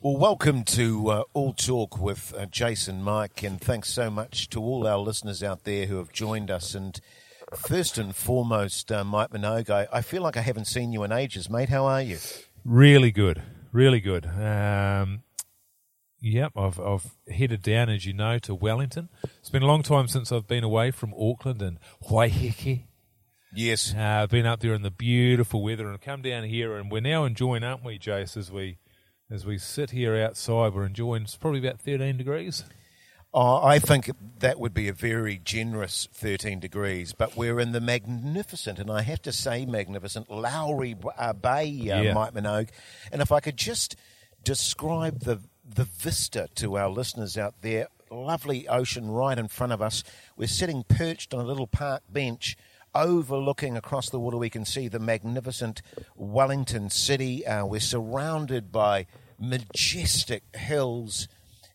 Well, welcome to uh, All Talk with uh, Jason Mike, and thanks so much to all our listeners out there who have joined us. And first and foremost, uh, Mike Minogue, I, I feel like I haven't seen you in ages, mate. How are you? Really good, really good. Um, yep, I've I've headed down, as you know, to Wellington. It's been a long time since I've been away from Auckland and Waiheke. Yes. Uh, I've been up there in the beautiful weather, and come down here, and we're now enjoying, aren't we, Jace? As we as we sit here outside, we're enjoying. It's probably about thirteen degrees. Oh, I think that would be a very generous 13 degrees, but we're in the magnificent, and I have to say magnificent, Lowry uh, Bay, uh, Yeah. Mike Minogue. And if I could just describe the, the vista to our listeners out there, lovely ocean right in front of us. We're sitting perched on a little park bench overlooking across the water. We can see the magnificent Wellington city. Uh, we're surrounded by majestic hills.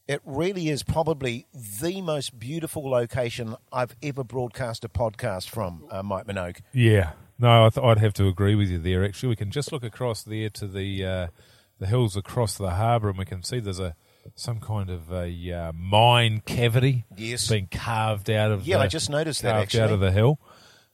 It really is probably the most beautiful location I've ever broadcast a podcast from, uh, Mike Minogue. Yeah, no, I th- I'd have to agree with you there. Actually, we can just look across there to the uh, the hills across the harbour, and we can see there's a some kind of a uh, mine cavity Yes. being carved out of. Yeah, the, I just noticed that, carved out of the hill.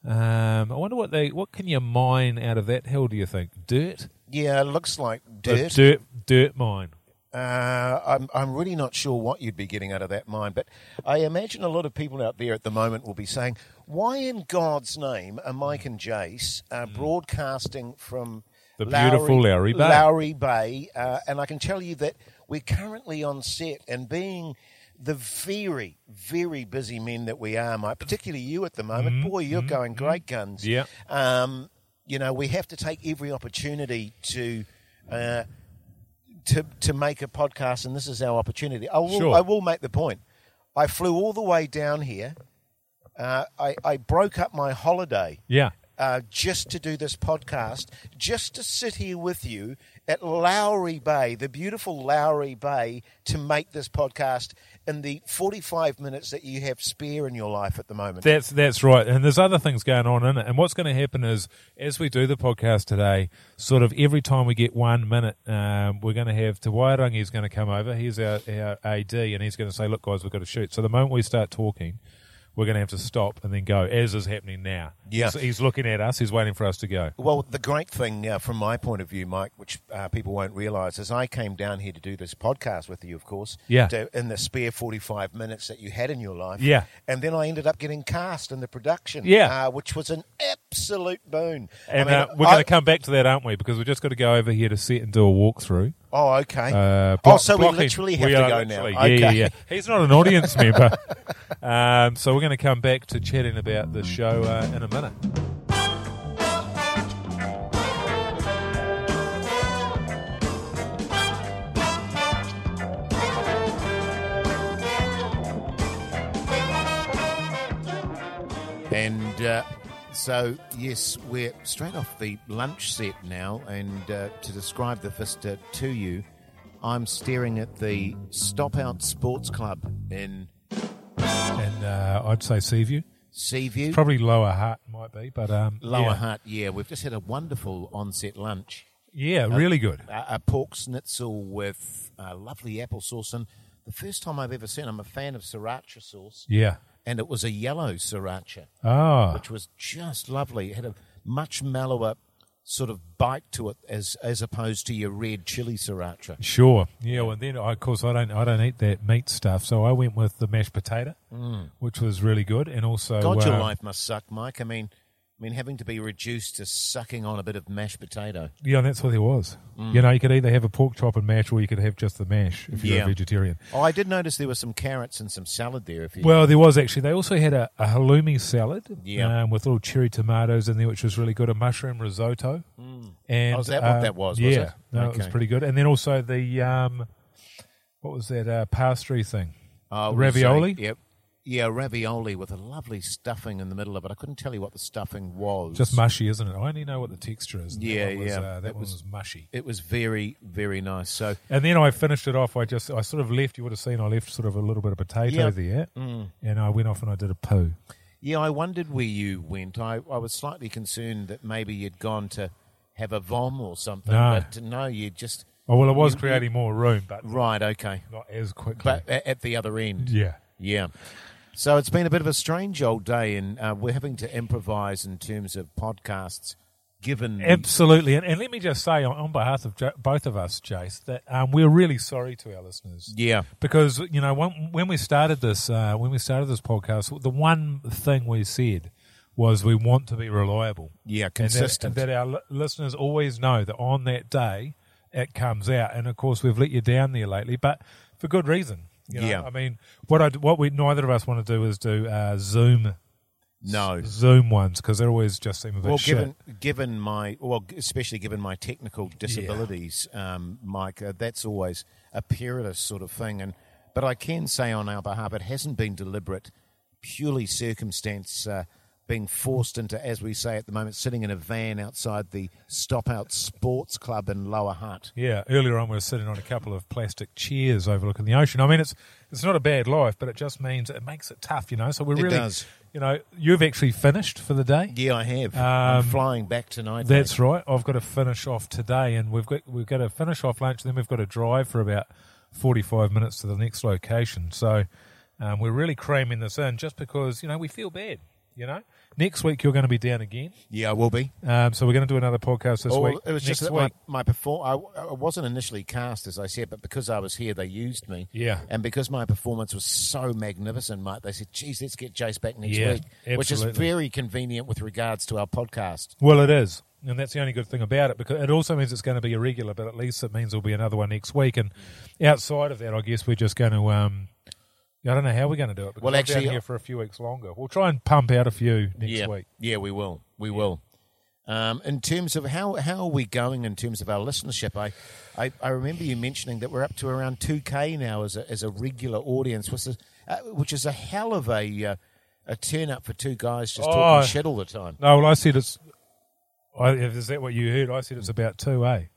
Um, I wonder what they what can you mine out of that hill? Do you think dirt? Yeah, it looks like A dirt. dirt, dirt mine. Uh, I'm, I'm really not sure what you'd be getting out of that mine, but I imagine a lot of people out there at the moment will be saying, why in God's name are Mike and Jace uh, broadcasting from. The beautiful Lowry Bay. Lowry Bay, uh, and I can tell you that we're currently on set and being the very, very busy men that we are, Mike, particularly you at the moment. Boy, you're going great guns. Mm-hmm. Yeah. Um, you know, we have to take every opportunity to uh, to to make a podcast, and this is our opportunity. I will, Sure. I will make the point. I flew all the way down here. Uh, I, I broke up my holiday Yeah, uh, just to do this podcast, just to sit here with you at Lowry Bay, the beautiful Lowry Bay, to make this podcast in the 45 minutes that you have spare in your life at the moment. That's that's right, and there's other things going on in it. And what's going to happen is, as we do the podcast today, sort of every time we get one minute, um, we're going to have Te Wairangi is going to come over. He's our, our AD, and he's going to say, "Look, guys, we've got to shoot." So the moment we start talking, we're going to have to stop and then go, as is happening now. Yeah. he's, he's looking at us. He's waiting for us to go. Well, the great thing uh, from my point of view, Mike, which uh, people won't realise, is I came down here to do this podcast with you, of course, Yeah. to, in the spare 45 minutes that you had in your life. Yeah. And then I ended up getting cast in the production, Yeah. uh, which was an absolute boon. And I mean, uh, we're going to come back to that, aren't we? Because we've just got to go over here to sit and do a walkthrough. Oh, okay. Uh, oh, block- so we literally have we to go now. Yeah, okay. yeah, yeah. He's not an audience member. Um, so we're going to come back to chatting about the show uh, in a minute. And uh, so, yes, we're straight off the lunch set now. And uh, to describe the vista to you, I'm staring at the Stop Out Sports Club in And uh, I'd say Seaview. Seaview. Probably Lower Hutt might be, but um, Lower yeah. Hutt, yeah. We've just had a wonderful on-set lunch. Yeah, really good. A, a pork schnitzel with uh, lovely apple sauce. And the first time I've ever seen, I'm a fan of sriracha sauce. Yeah. And it was a yellow sriracha. Oh, which was just lovely. It had a much mellower sort of bite to it as as opposed to your red chili sriracha. sure. Yeah, well, then of course I don't I don't eat that meat stuff, so I went with the mashed potato, which was really good, and also God, your uh, life must suck, Mike. I mean, I mean, having to be reduced to sucking on a bit of mashed potato. Yeah, that's what there was. You know, you could either have a pork chop and mash, or you could have just the mash if you're Yeah. a vegetarian. Oh, I did notice there were some carrots and some salad there. If you Well, there was actually. They also had a, a halloumi salad Yeah. um, with little cherry tomatoes in there, which was really good. A mushroom risotto. And Oh, is that what uh, that was, was Yeah, it? no, it was pretty good. And then also the um, what was that uh, pastry thing? Oh, ravioli. risotto, Yep. Yeah, ravioli with a lovely stuffing in the middle of it. I couldn't tell you what the stuffing was. Just mushy, isn't it? I only know what the texture is. and that Yeah, was, yeah. Uh, that one was- was mushy. It was very, very nice. So, And then I finished it off. I just I sort of left. You would have seen I left sort of a little bit of potato Yeah. there, Mm. and I went off and I did a poo. yeah, I wondered where you went. I, I was slightly concerned that maybe you'd gone to have a vom or something. No. But no, you just. Oh well, I was You- creating more room, but Right, okay. not as quickly. But at the other end. yeah, Yeah. So it's been a bit of a strange old day, and uh, we're having to improvise in terms of podcasts, given. absolutely. And, and let me just say, on, on behalf of jo- both of us, Jace, that um, we're really sorry to our listeners. yeah. because you know when, when we started this uh, when we started this podcast, the one thing we said was we want to be reliable, Yeah, and that, consistent. and that our li- listeners always know that on that day it comes out. And of course, we've let you down there lately, but for good reason. You know? Yeah. I mean, what I what we neither of us want to do is do uh, Zoom no. Zoom ones because they always just seem a bit Well, shit. given given my well, especially given my technical disabilities, um, Mike, uh, that's always a perilous sort of thing. And but I can say on our behalf, it hasn't been deliberate, purely circumstance. Uh, being forced into, as we say at the moment, sitting in a van outside the Stop Out Sports Club in Lower Hutt. Yeah, earlier on we were sitting on a couple of plastic chairs overlooking the ocean. I mean, it's it's not a bad life, but it just means it makes it tough, you know. So we're It really, does. you know, you've actually finished for the day. Yeah, I have. I'm Um, flying back tonight. That's mate. right. I've got to finish off today, and we've got we've got to finish off lunch. Then we've got to drive for about forty five minutes to the next location. So um, we're really cramming this in, just because you know we feel bad. You know, next week you're going to be down again. Yeah, I will be. Um, so we're going to do another podcast this Oh, week. It was next just that week. my, my perform. I, I wasn't initially cast, as I said, but because I was here, they used me. Yeah. And because my performance was so magnificent, Mike, they said, geez, let's get Jace back next Yeah, week. Which is very convenient with regards to our podcast. Well, it is. And that's the only good thing about it because it also means it's going to be irregular, but at least it means there'll be another one next week. And outside of that, I guess we're just going to. Um, I don't know how we're going to do it. Because Well, I'm actually- down here for a few weeks longer. We'll try and pump out a few next yeah. week. Yeah, we will. We will. Um, in terms of how, how are we going in terms of our listenership? I, I, I remember you mentioning that we're up to around 2K now as a, as a regular audience, which is, uh, which is a hell of a, uh, a turn up for two guys just Oh. talking shit all the time. No, well, I said it's. I, is that what you heard? I said it's about two A.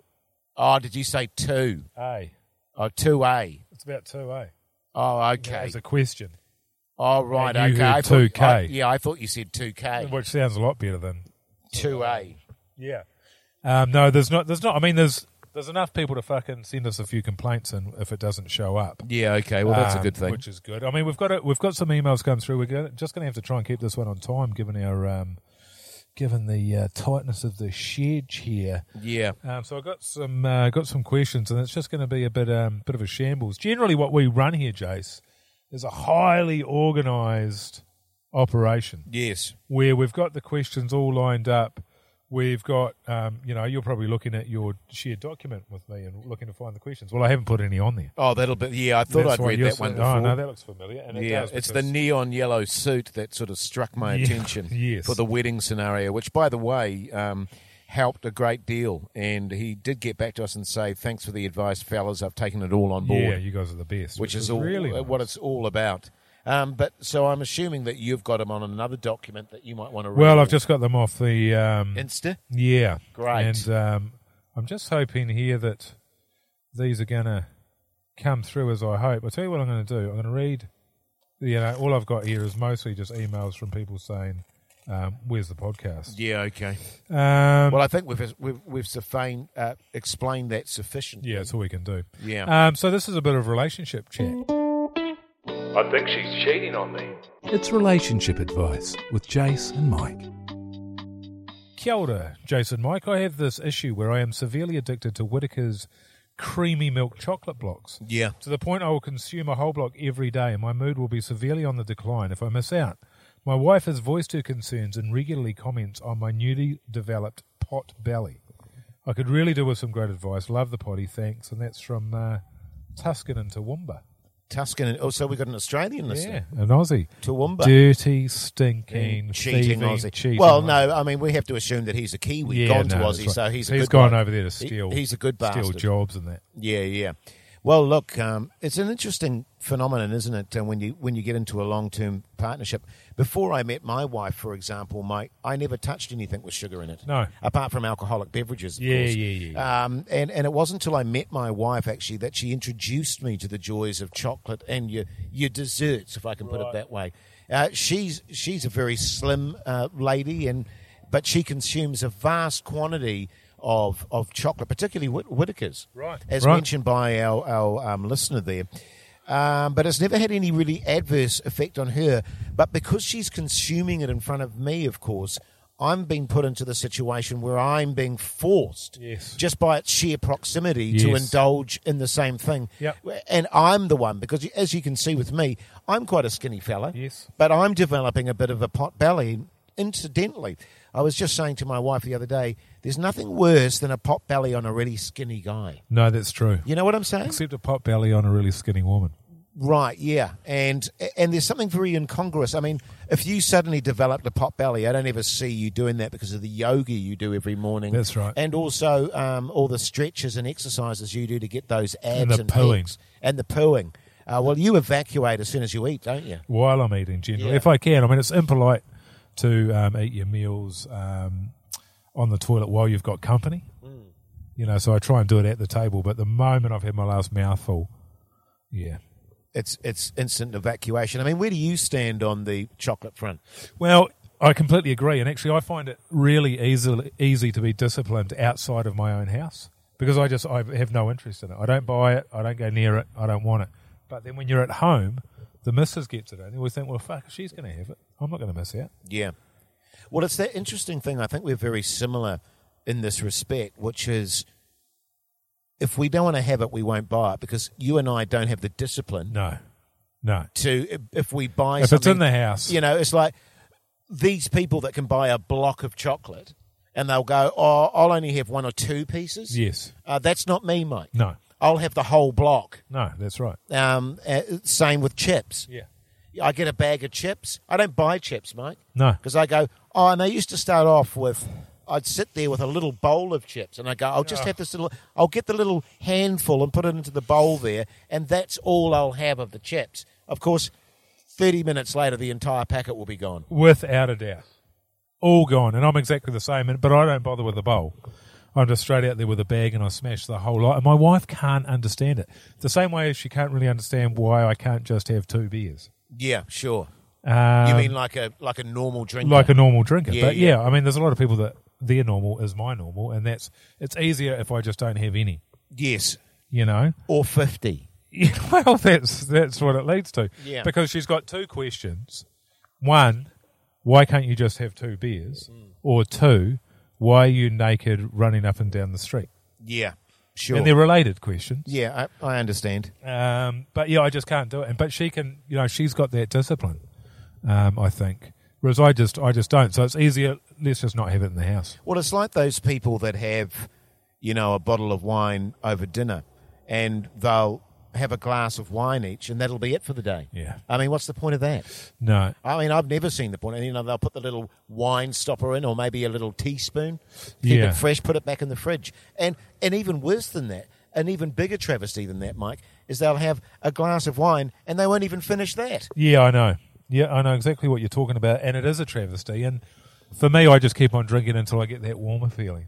Oh, did you say two? A. Oh, 2A. It's about two A. Oh, okay. As a question, Oh, right. And you okay. I thought- 2K. I- yeah, I thought you said 2K. which sounds a lot better than 2A. Yeah. Um, no, there's not. There's not. I mean, there's there's enough people to fucking send us a few complaints, and if it doesn't show up, Yeah, okay. Well, that's a um, good thing. which is good. I mean, we've got a, we've got some emails coming through. We're gonna, just going to have to try and keep this one on time, given our um, given the uh, tightness of the shed here. Yeah. Um, so I got some uh, got some questions, and it's just going to be a bit um, bit of a shambles. Generally, what we run here, Jace, is a highly organised operation Yes. where we've got the questions all lined up. We've got, um, you know, you're probably looking at your shared document with me and looking to find the questions. Well, I haven't put any on there. Oh, that'll be. Yeah, I thought That's I'd read that one before. Oh, no, that looks familiar. And it yeah, does it's the neon yellow suit that sort of struck my Yeah, attention yes. for the wedding scenario, which, by the way, um, helped a great deal. And he did get back to us and say, "Thanks for the advice, fellas. I've taken it all on board." Yeah, you guys are the best. which is all really uh, what it's all about. Um, but so I'm assuming that you've got them on another document that you might want to read. Well, I've just got them off the. Um, Insta. yeah. Great. And um, I'm just hoping here that these are going to come through as I hope. I'll tell you what I'm going to do. I'm going to read. You know, all I've got here is mostly just emails from people saying, um, "Where's the podcast?" Yeah. Okay. Um, Well, I think we've we've, we've suffain, uh, explained that sufficiently. yeah, that's all we can do. Yeah. Um, so this is a bit of relationship chat. I think she's cheating on me. It's relationship advice with Jace and Mike. Kia ora, Jason Mike. I have this issue where I am severely addicted to Whittaker's creamy milk chocolate blocks. yeah. To the point I will consume a whole block every day and my mood will be severely on the decline if I miss out. My wife has voiced her concerns and regularly comments on my newly developed pot belly. I could really do with some great advice. Love the potty, thanks. And that's from uh, Tuscan and Toowoomba. Tuscan. And oh, also, we got an Australian listener. Yeah, an Aussie. Toowoomba. Dirty, stinking, mm. cheating thieving, Aussie. cheating well, no, I mean we have to assume that he's a Kiwi, Yeah, gone to no, Aussie, right. so he's a he's good gone one. over there to He- steal. he's a good bastard. steal jobs and that. Yeah, yeah. Well, look, um, it's an interesting phenomenon, isn't it? Uh, when you when you get into a long term partnership. Before I met my wife, for example, my I never touched anything with sugar in it. No. apart from alcoholic beverages. Of Yeah, course. yeah, yeah, yeah. Um, and and it wasn't until I met my wife actually that she introduced me to the joys of chocolate and your your desserts, if I can put it that way. Uh, she's she's a very slim uh, lady, and but she consumes a vast quantity of of chocolate, particularly Whit- Whittakers, Right. as Right. mentioned by our our um, listener there. Um, but it's never had any really adverse effect on her. But because she's consuming it in front of me, of course, I'm being put into the situation where I'm being forced, Yes. just by its sheer proximity, to indulge in the same thing. Yep. And I'm the one because, as you can see with me, I'm quite a skinny fella. Yes. But I'm developing a bit of a pot belly. Incidentally, I was just saying to my wife the other day, there's nothing worse than a pot belly on a really skinny guy. No, that's true. You know what I'm saying? Except a pot belly on a really skinny woman. Right, yeah, and and there's something very incongruous. I mean, if you suddenly developed a pot belly, I don't ever see you doing that because of the yoga you do every morning. That's right. and also um, all the stretches and exercises you do to get those abs the and pooing. pecs. and the pooing. Uh, well, you evacuate as soon as you eat, don't you? while I'm eating generally, Yeah. if I can. I mean, it's impolite to um, eat your meals um, on the toilet while you've got company. Mm. You know, so I try and do it at the table. But the moment I've had my last mouthful, yeah. It's it's instant evacuation. I mean, where do you stand on the chocolate front? Well, I completely agree, and actually, I find it really easy easy to be disciplined outside of my own house because I just I have no interest in it. I don't buy it. I don't go near it. I don't want it. But then when you're at home, the missus gets it, and we think, well, fuck, she's going to have it. I'm not going to miss out. Yeah. Well, it's that interesting thing. I think we're very similar in this respect, which is if we don't want to have it, we won't buy it because you and I don't have the discipline No, no. to. If we buy If it's in the house, you know, it's like these people that can buy a block of chocolate and they'll go, "Oh, I'll only have one or two pieces." yes, Uh, that's not me, Mike. no, I'll have the whole block. no. That's right. Um, uh, same with chips. Yeah. I get a bag of chips. I don't buy chips, Mike. No. Because I go, oh, and I used to start off with, I'd sit there with a little bowl of chips, and I go, I'll just have this little, I'll get the little handful and put it into the bowl there, and that's all I'll have of the chips. Of course, 30 minutes later, the entire packet will be gone. Without a doubt. All gone. And I'm exactly the same, but I don't bother with the bowl. I'm just straight out there with a bag and I smash the whole lot. And my wife can't understand it. The same way she can't really understand why I can't just have two beers. Yeah, sure. Um, you mean like a like a normal drinker? like a normal drinker? Yeah, but yeah. yeah, I mean, there's a lot of people that their normal is my normal, and that's it's easier if I just don't have any. Yes, You know. or 50. Yeah, well, that's that's what it leads to. Yeah. Because she's got two questions. One, why can't you just have two beers? Mm. Or two, why are you naked running up and down the street? Yeah, sure. And they're related questions. yeah, I, I understand. Um, but yeah, I just can't do it. And but she can, you know, she's got that discipline. Um, I think, whereas I just, I just don't. So it's easier. Let's just not have it in the house. Well, it's like those people that have, you know, a bottle of wine over dinner and they'll have a glass of wine each and that'll be it for the day. Yeah. I mean, what's the point of that? No. I mean, I've never seen the point. And, you know, they'll put the little wine stopper in or maybe a little teaspoon, keep Yeah. it fresh, put it back in the fridge. And, and even worse than that, an even bigger travesty than that, Mike, is they'll have a glass of wine and they won't even finish that. Yeah, I know. Yeah, I know exactly what you're talking about, and it is a travesty. And for me, I just keep on drinking until I get that warmer feeling,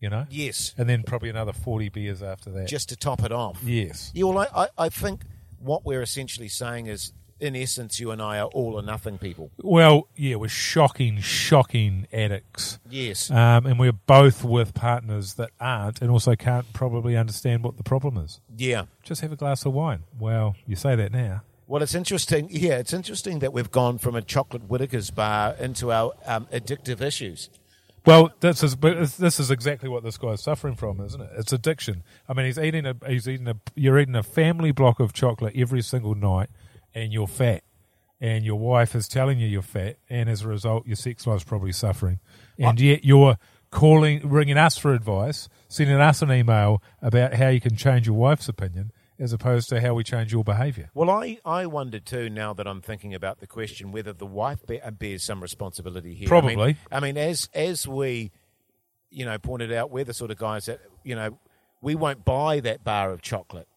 you know. Yes. And then probably another forty beers after that. Just to top it off. yes. Yeah, well, I, I, I think what we're essentially saying is, in essence, you and I are all or nothing people. Well, yeah, we're shocking, shocking addicts. Yes. Um, and we're both with partners that aren't, and also can't probably understand what the problem is. Yeah. Just have a glass of wine. Well, you say that now. Well, it's interesting. Yeah, it's interesting that we've gone from a chocolate Whittaker's bar into our um, addictive issues. Well, this is but this is exactly what this guy is suffering from, isn't it? It's addiction. I mean, he's eating a he's eating a you're eating a family block of chocolate every single night, and you're fat. and your wife is telling you you're fat, and as a result, your sex life's probably suffering, and yet you're calling, ringing us for advice, sending us an email about how you can change your wife's opinion, as opposed to how we change your behaviour. Well, I, I wonder too, now that I'm thinking about the question, whether the wife be, bears some responsibility here. I mean- Probably. I mean, as as we, you know, pointed out, we're the sort of guys that, you know, we won't buy that bar of chocolate.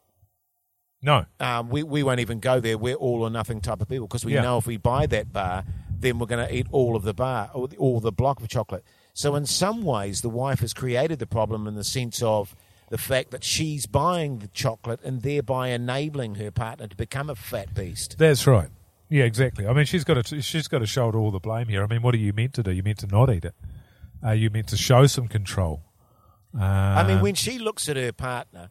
No, Um, we, we won't even go there. We're all or nothing type of people because we Yeah. know if we buy that bar, then we're going to eat all of the bar or the- all the block of chocolate. So in some ways, the wife has created the problem in the sense of the fact that she's buying the chocolate and thereby enabling her partner to become a fat beast. that's right. Yeah, exactly. I mean, she's got to she's got to shoulder all the blame here. I mean, what are you meant to do? You meant to not eat it. Are you meant to show some control? Uh, I mean, when she looks at her partner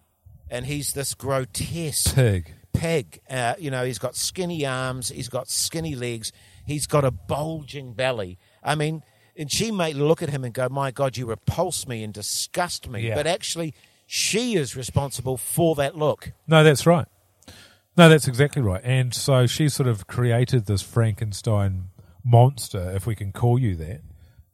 and he's this grotesque pig. peg. Uh, you know, he's got skinny arms, he's got skinny legs, he's got a bulging belly. I mean, and she may look at him and go, "My God, you repulse me and disgust me." Yeah. But actually, she is responsible for that look. No, that's right. No, that's exactly right. And so she sort of created this Frankenstein monster, if we can call you that.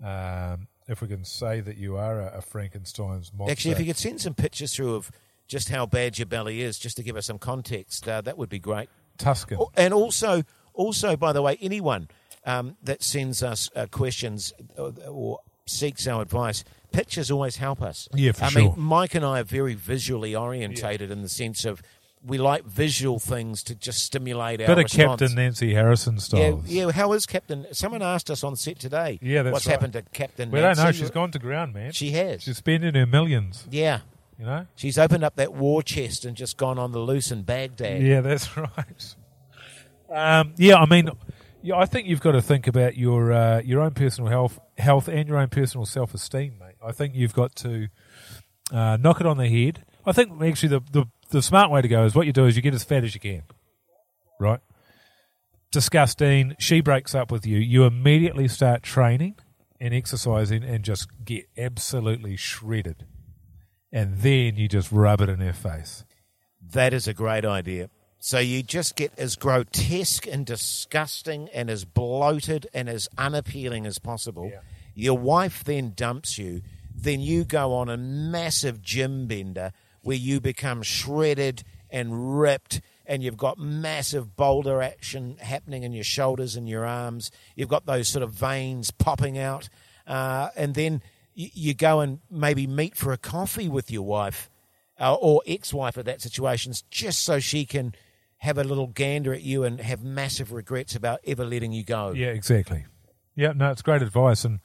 Um, if we can say that you are a, a Frankenstein's monster. Actually, if you could send some pictures through of just how bad your belly is, just to give us some context, uh, that would be great. Tuscan. Oh, And also, also by the way, anyone um, that sends us uh, questions or, or seeks our advice, pictures always help us. Yeah, for I sure. I mean, Mike and I are very visually orientated in the sense of we like visual things to just stimulate our Bit of response. Captain Nancy Harrison Yeah, style. yeah. How is Captain? Someone asked us on set today. Yeah, that's what's right. happened to Captain? We don't know. She's gone to ground, man. She has. She's spending her millions, yeah, you know? she's opened up that war chest and just gone on the loose in Baghdad. Yeah, that's right. Um, yeah, I mean, yeah, I think you've got to think about your uh, your own personal health, health, and your own personal self esteem. I think you've got to uh, knock it on the head. I think actually the, the the smart way to go is what you do is you get as fat as you can, right? Disgusting. She breaks up with you. You immediately start training and exercising and just get absolutely shredded, and then you just rub it in her face. That is a great idea. So you just get as grotesque and disgusting and as bloated and as unappealing as possible. Your wife then dumps you. Then you go on a massive gym bender where you become shredded and ripped and you've got massive boulder action happening in your shoulders and your arms. You've got those sort of veins popping out. Uh, and then you, you go and maybe meet for a coffee with your wife uh, or ex-wife of that situation, just so she can have a little gander at you and have massive regrets about ever letting you go. Yeah, exactly. Yeah, no, it's great advice, and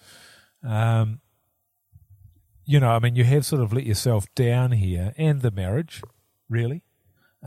um, you know, I mean, you have sort of let yourself down here, and the marriage, really,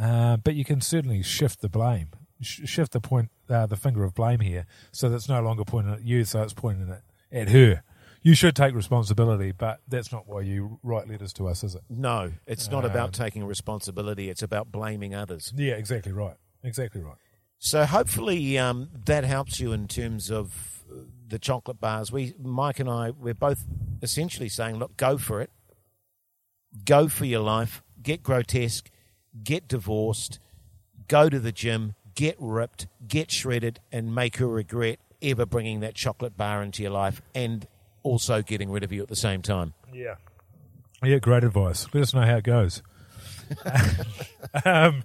uh, but you can certainly shift the blame, sh- shift the point, uh, the finger of blame here, so that's no longer pointing at you, so it's pointing at at her. You should take responsibility, but that's not why you write letters to us, is it? No, it's not Um, about taking responsibility. It's about blaming others. Yeah, exactly right. Exactly right. So hopefully um, that helps you in terms of uh, the chocolate bars. We, Mike and I, we're both essentially saying, look, go for it. Go for your life. Get grotesque. Get divorced. Go to the gym. Get ripped. Get shredded, and make her regret ever bringing that chocolate bar into your life, and also getting rid of you at the same time. Yeah. Yeah, great advice. Let us know how it goes. um,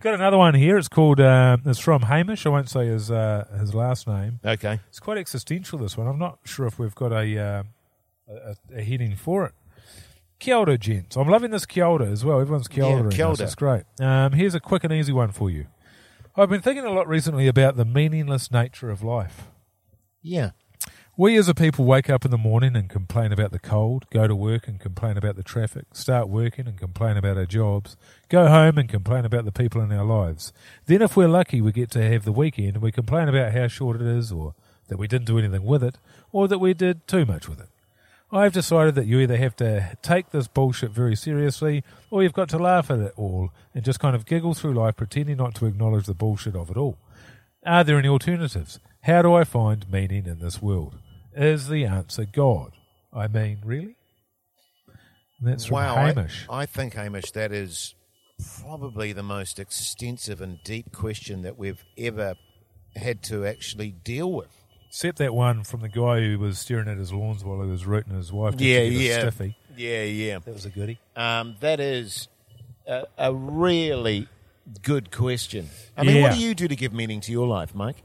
Got another one here. It's called. Uh, it's from Hamish. I won't say his uh, his last name. Okay. It's quite existential. This one. I'm not sure if we've got a uh, a, a heading for it. Kia ora, gents. I'm loving this kia ora as well. Everyone's kia Yeah, ora. kia ora. It's great. Um, here's a quick and easy one for you. I've been thinking a lot recently about the meaningless nature of life. Yeah. We as a people wake up in the morning and complain about the cold, go to work and complain about the traffic, start working and complain about our jobs, go home and complain about the people in our lives. Then, if we're lucky, we get to have the weekend and we complain about how short it is, or that we didn't do anything with it, or that we did too much with it. I've decided that you either have to take this bullshit very seriously, or you've got to laugh at it all and just kind of giggle through life pretending not to acknowledge the bullshit of it all. Are there any alternatives? How do I find meaning in this world? Is the answer God? I mean, really? And that's from wow, I- Hamish. I, think Hamish, that is probably the most extensive and deep question that we've ever had to actually deal with. Except that one from the guy who was staring at his lawns while he was rooting his wife Yeah, yeah. stiffy. Yeah, yeah. That was a goodie. Um, that is a, a really good question. I mean, what do you do to give meaning to your life, Mike?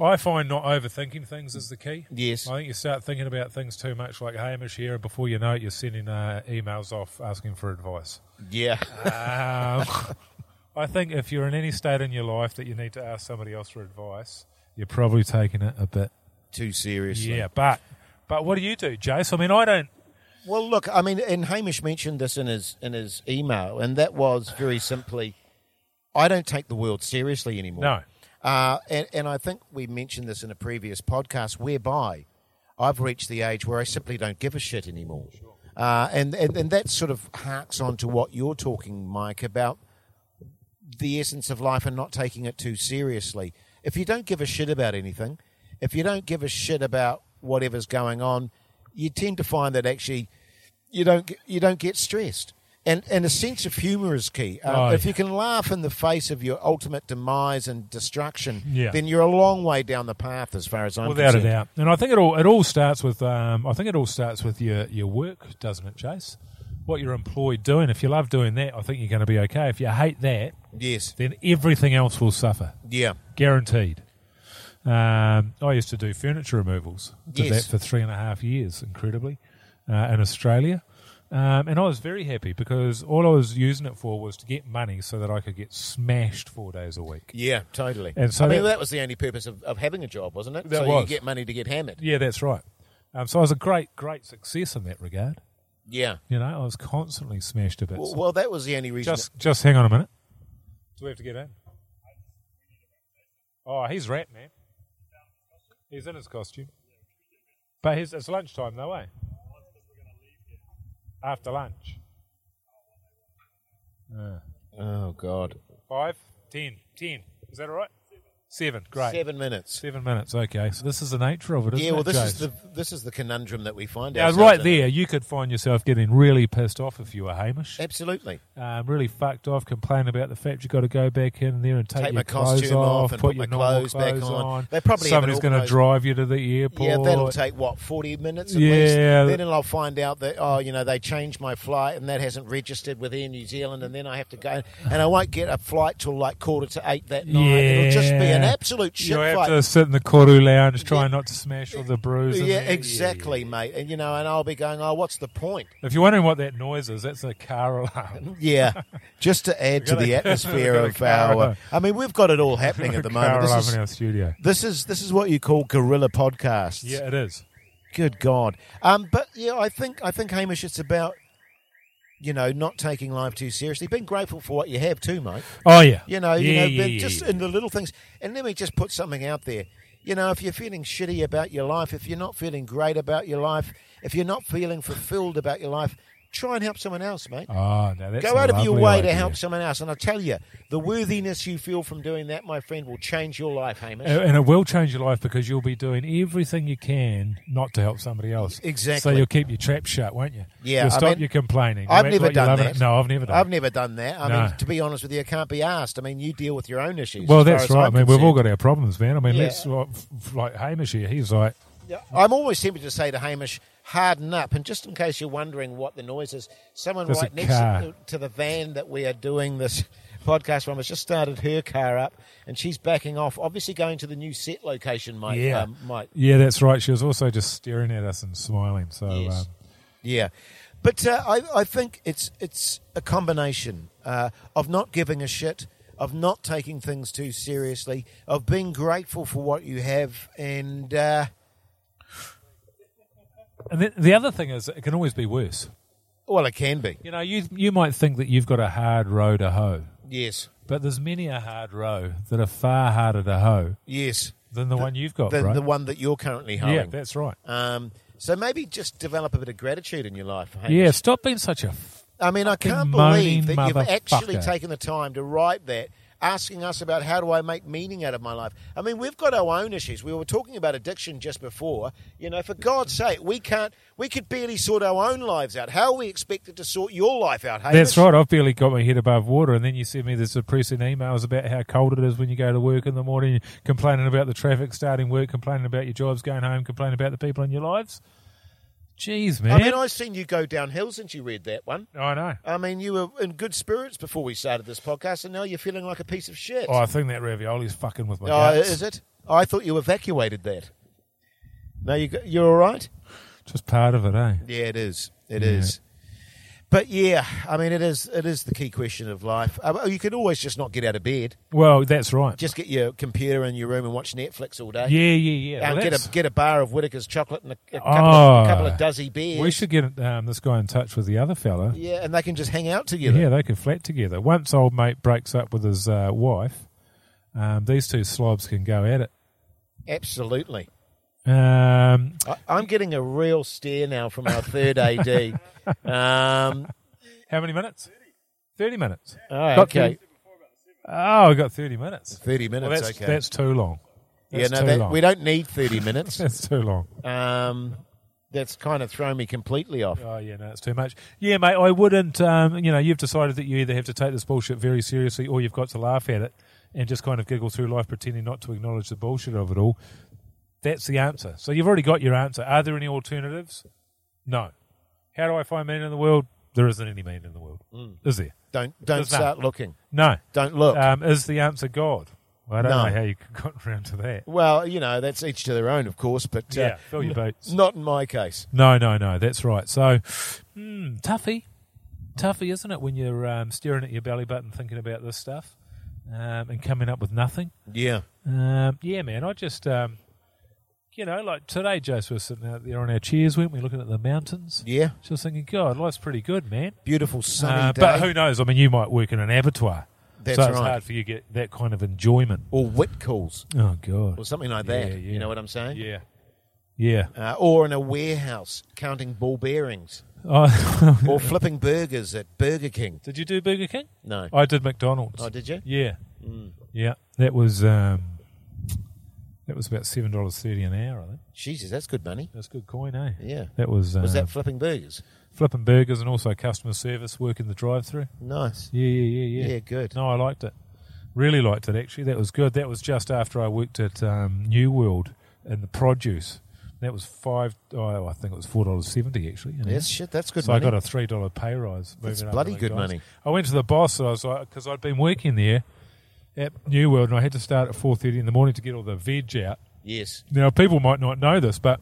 I find not overthinking things is the key. Yes. I think you start thinking about things too much, like Hamish here, and before you know it, you're sending uh, emails off asking for advice. Yeah. Um, I think if you're in any state in your life that you need to ask somebody else for advice, you're probably taking it a bit. Too seriously. Yeah, but but what do you do, Jace? I mean, I don't. Well, look, I mean, and Hamish mentioned this in his in his email, and that was very simply, I don't take the world seriously anymore. No. Uh, and, and I think we mentioned this in a previous podcast, whereby I've reached the age where I simply don't give a shit anymore. Uh, and, and and that sort of harks on to what you're talking, Mike, about the essence of life and not taking it too seriously. If you don't give a shit about anything, if you don't give a shit about whatever's going on, you tend to find that actually you don't you don't get stressed. And and a sense of humour is key. Uh, Oh, if yeah. you can laugh in the face of your ultimate demise and destruction, Yeah. then you're a long way down the path as far as I'm concerned. Without a doubt, and I think it all it all starts with um, I think it all starts with your your work, doesn't it, Chase? What you're employed doing. If you love doing that, I think you're going to be okay. If you hate that, Yes. then everything else will suffer, Yeah. guaranteed. Um, I used to do furniture removals. Did Yes. that for three and a half years, incredibly, uh, in Australia. Um, and I was very happy because all I was using it for was to get money so that I could get smashed four days a week. Yeah, totally. And so I mean, that- that, was the only purpose of, of having a job, wasn't it? That so was. you get money to get hammered. Yeah, that's right. Um, so I was a great, great success in that regard. Yeah. You know, I was constantly smashed bits. Well, well, that was the only reason. just, just hang on a minute. Do we have to get in? Oh, he's rat, man. He's in his costume. But his, it's lunchtime, though, eh? After lunch. Uh, oh God. five, ten, ten. Is that all right? Seven. Great. Seven minutes. Seven minutes. Okay. So this is the nature of it, isn't it? yeah, well, it, this is the this is the conundrum that we find out. Now, ourselves right in. there, you could find yourself getting really pissed off if you were Hamish. Absolutely. um, really fucked off, complaining about the fact you've got to go back in there and take, Take your my clothes costume off, and put put your clothes back clothes on. They probably Somebody's going to drive you to the airport. Yeah, that'll take what forty minutes at Yeah. least. Then I'll find out that oh, you know, they changed my flight and that hasn't registered with Air New Zealand, and then I have to go and I won't get a flight till like quarter to eight that night. It'll just be an absolute shit You have to sit in the Koru lounge trying not to smash all the brews. in yeah, there. exactly, mate. And you know, and I'll be going, oh, what's the point? If you're wondering what that noise is, that's a car alarm. Yeah, just to add to the a- atmosphere of got a car our. I mean, we've got it all happening at the car moment. alarm This in is, our studio. this is this is what you call guerrilla podcasts. Yeah, it is. Good God. Um, but yeah, I think I think Hamish, it's about you know not taking life too seriously, being grateful for what you have too, mate. Oh yeah, You know, you know, yeah, but yeah, just yeah. in the little things. And let me just put something out there. You know, if you're feeling shitty about your life, if you're not feeling great about your life, if you're not feeling fulfilled about your life, try and help someone else, mate. Ah, oh, no, that's Go out of your way idea. to help someone else. And I tell you, the worthiness you feel from doing that, my friend, will change your life, Hamish. And it will change your life because you'll be doing everything you can not to help somebody else. Exactly. So you'll keep your trap shut, won't you? Yeah, You'll I stop mean, your complaining. You'll I've never like done that. it. No, I've never done. I've never done that. I No. mean, to be honest with you, I can't be asked. I mean, you deal with your own issues. Well, that's right. I mean, we've all got our problems, man. I mean, Yeah. let's like, like Hamish here. He's like, Yeah, I'm always tempted to say to Hamish, harden up. And just in case you're wondering what the noise is, someone There's right next to, to the van that we are doing this podcast from has just started her car up and she's backing off, obviously going to the new set location, mate. yeah, Um, mate. yeah, that's right. She was also just staring at us and smiling. So, Yes. um, Yeah, but uh, I, I think it's it's a combination uh, of not giving a shit, of not taking things too seriously, of being grateful for what you have, and uh, And then the other thing is, it can always be worse. Well, it can be. You know, you you might think that you've got a hard row to hoe, Yes. but there's many a hard row that are far harder to hoe Yes. than the, one you've got, The, right? the one that you're currently holding. yeah, that's right. Um, so maybe just develop a bit of gratitude in your life. Hamish. Yeah, stop being such a. F- I mean, I can't believe moaning that you've actually motherfucker. taken the time to write that, asking us about how do I make meaning out of my life. I mean, we've got our own issues. We were talking about addiction just before. You know, for God's sake, we can't. We could barely sort our own lives out. How are we expected to sort your life out? Hamish? That's right. I've barely got my head above water, and then you send me this depressing emails about how cold it is when you go to work in the morning, complaining about the traffic starting work, complaining about your jobs going home, complaining about the people in your lives. Jeez, man. I mean, I've seen you go downhill since you read that one. I know. I mean, you were in good spirits before we started this podcast, and now you're feeling like a piece of shit. Oh, I think that ravioli's fucking with my Oh, guts. is it? I thought you evacuated that. No, you go- you're all right. Just part of it, eh? Yeah, it is. It is. But yeah, I mean, it is. It is the key question of life. Uh, You can always just not get out of bed. Well, that's right. Just get your computer in your room and watch Netflix all day. yeah, yeah, yeah. And Well, get that's- a get a bar of Whittaker's chocolate and a, a couple, Oh. of, a couple of dozy beers. we should get um, this guy in touch with the other fella. Yeah, and they can just hang out together. Yeah, they can flat together. Once old mate breaks up with his uh, wife, um, these two slobs can go at it. Absolutely. Um, I, I'm getting a real stare now from our third AD. Um, how many minutes? 30 minutes. oh, Got okay. 30 Oh, I got 30 minutes. 30 minutes, Well, that's, okay. that's too long. yeah, no, that, long. we don't need 30 minutes. That's too long. Um, that's kind of thrown me completely off. Oh, yeah, no, it's too much. Yeah, mate, I wouldn't, um, you know, you've decided that you either have to take this bullshit very seriously or you've got to laugh at it and just kind of giggle through life pretending not to acknowledge the bullshit of it all. That's the answer. So you've already got your answer. Are there any alternatives? No. How do I find meaning in the world? There isn't any meaning in the world. Is there? Don't don't There's none. start looking. No. Don't look. Um, is the answer God? Well, I don't No. know how you got around to that. well, you know that's each to their own, of course, but uh, Yeah, fill your boots. not in my case. No, no, no. That's right. So, mm, toughy, toughy, isn't it? When you're um, staring at your belly button, thinking about this stuff, um, and coming up with nothing. Yeah, Um, yeah, man. I just, um, you know, like today, Joseph was sitting out there on our chairs, weren't we, looking at the mountains? yeah, Just thinking, God, life's pretty good, man. beautiful sunny Uh, day. but who knows? I mean, you might work in an abattoir. That's so it's right. hard for you to get that kind of enjoyment. or wit calls Oh, God. or something like that. Yeah, yeah. You know what I'm saying? Yeah. Yeah. Uh, or in a warehouse counting ball bearings Oh, or flipping burgers at Burger King. did you do Burger King? No. I did McDonald's. Oh, did you? Yeah, yeah. That was um, that was about seven dollars thirty an hour. I think Jesus, that's good money. that's good coin, eh? Yeah. That was uh, Was that flipping burgers? flipping burgers and also customer service, working the drive-through. Nice. Yeah, yeah, yeah, yeah. Yeah, good. No, I liked it. Really liked it actually. That was good. That was just after I worked at um, New World in the produce. That was five. Oh, I think it was four dollars seventy actually. an Yes, shit, that's good money. so money. I got a three dollar pay rise. That's bloody good guys. money. I went to the boss. And I was like, because I'd been working there at New World, and I had to start at four thirty in the morning to get all the veg out. yes. Now, people might not know this, but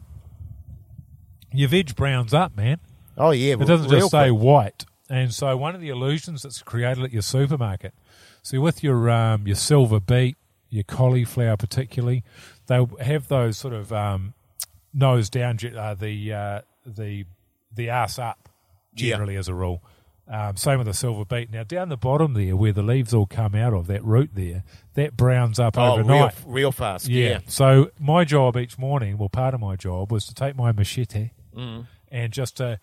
your veg browns up, man. Oh, yeah. It doesn't just say quick. white. And so, one of the illusions that's created at your supermarket. See, with your um, your silver beet, your cauliflower particularly, they have those sort of um, nose down, uh, the uh, the the ass up, Yeah. generally as a rule. Um, same with the silver beet. Now down the bottom there, where the leaves all come out of that root there, that browns up Oh, real, overnight. real fast. Yeah. Yeah. So my job each morning, well, part of my job was to take my machete Mm. and just to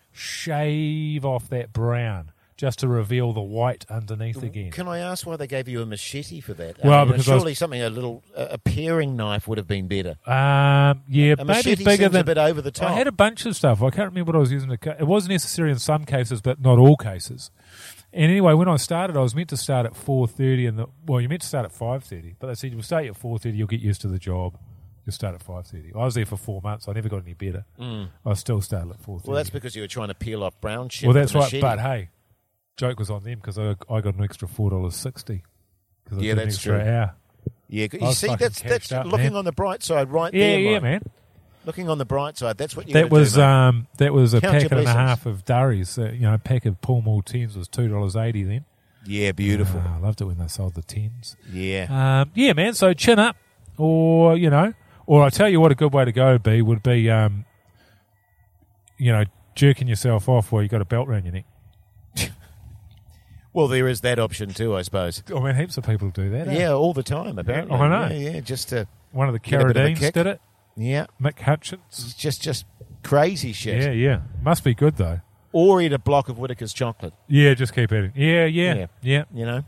shave off that brown, just to reveal the white underneath again. Can I ask why they gave you a machete for that? Well, I mean, because I was- surely something a little a paring knife would have been better. Um, yeah, A maybe bigger than a bit over the top. I had a bunch of stuff. I can't remember what I was using. To. It was necessary in some cases, but not all cases. And anyway, when I started, I was meant to start at four thirty, and the well, you meant to start at five thirty, but they said you'll start at four thirty. You'll get used to the job. You'll start at five thirty. I was there for four months. I never got any better. I still started at four thirty. Mm. well, that's because you were trying to peel off brown shit. Well, that's right. But hey, joke was on them because I, I got an extra four dollars sixty. Yeah, that's extra true. Hour. yeah, you see, that's that's up, looking man. on the bright side, right Yeah, there. yeah, mate. man. Looking on the bright side, that's what you. That was do, um, that was a Count packet and a half of durries. Uh, you know, a pack of Pall Mall tens was two dollars eighty then. yeah, beautiful. Ah, I loved it when they sold the tens. yeah, Um, yeah, man. So chin up, or you know, or I tell you what, a good way to go would be would be um, you know, jerking yourself off while you got a belt around your neck. Well, there is that option too, I suppose. I mean, heaps of people do that. eh? Yeah, all the time apparently. I know. Yeah, yeah, just to One of the Get of a Carradines did it. yeah, Mick Hutchence. just just crazy shit. Yeah, yeah. Must be good though. Or eat a block of Whittaker's chocolate. Yeah, just keep eating. Yeah, yeah, Yeah. yeah. You know.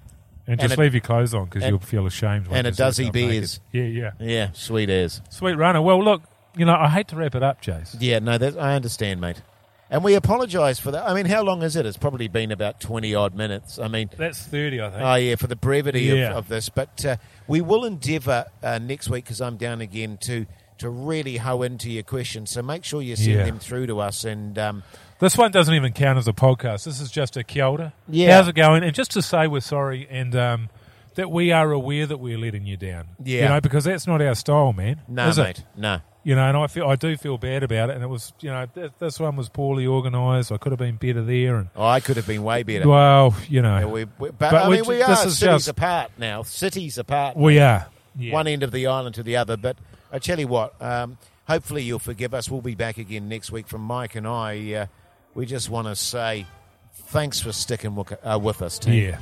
And just a- leave your clothes on because you'll feel ashamed. and a dozy beers. naked. Yeah, yeah. Yeah, sweet as. Sweet runner. Well, look, you know, I hate to wrap it up, Jace. Yeah, no, that, I understand, mate. And we apologise for that. I mean, how long is it? It's probably been about 20 odd minutes. I mean, That's 30, I think. oh, yeah, for the brevity Yeah. of, of this. But uh, we will endeavour uh, next week, because I'm down again, to to really hoe into your questions. So make sure you send Yeah. them through to us. And um, This one doesn't even count as a podcast. This is just a kia ora. Yeah. How's it going? And just to say we're sorry and um, that we are aware that we're letting you down. Yeah. You know, because that's not our style, man. no, is it? mate, no. You know, and I feel I do feel bad about it. And it was, you know, th- this one was poorly organised. I could have been better there. And Oh, I could have been way better. well, you know, Yeah, we, we, but, But I mean, we are cities just- apart now. Cities apart. we are. Yeah. one end of the island to the other. But I tell you what, um, hopefully you'll forgive us. We'll be back again next week from Mike and I. Uh, we just want to say thanks for sticking with, uh, with us, team. Yeah,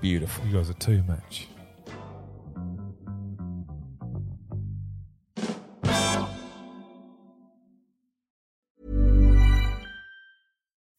Beautiful. you guys are too much.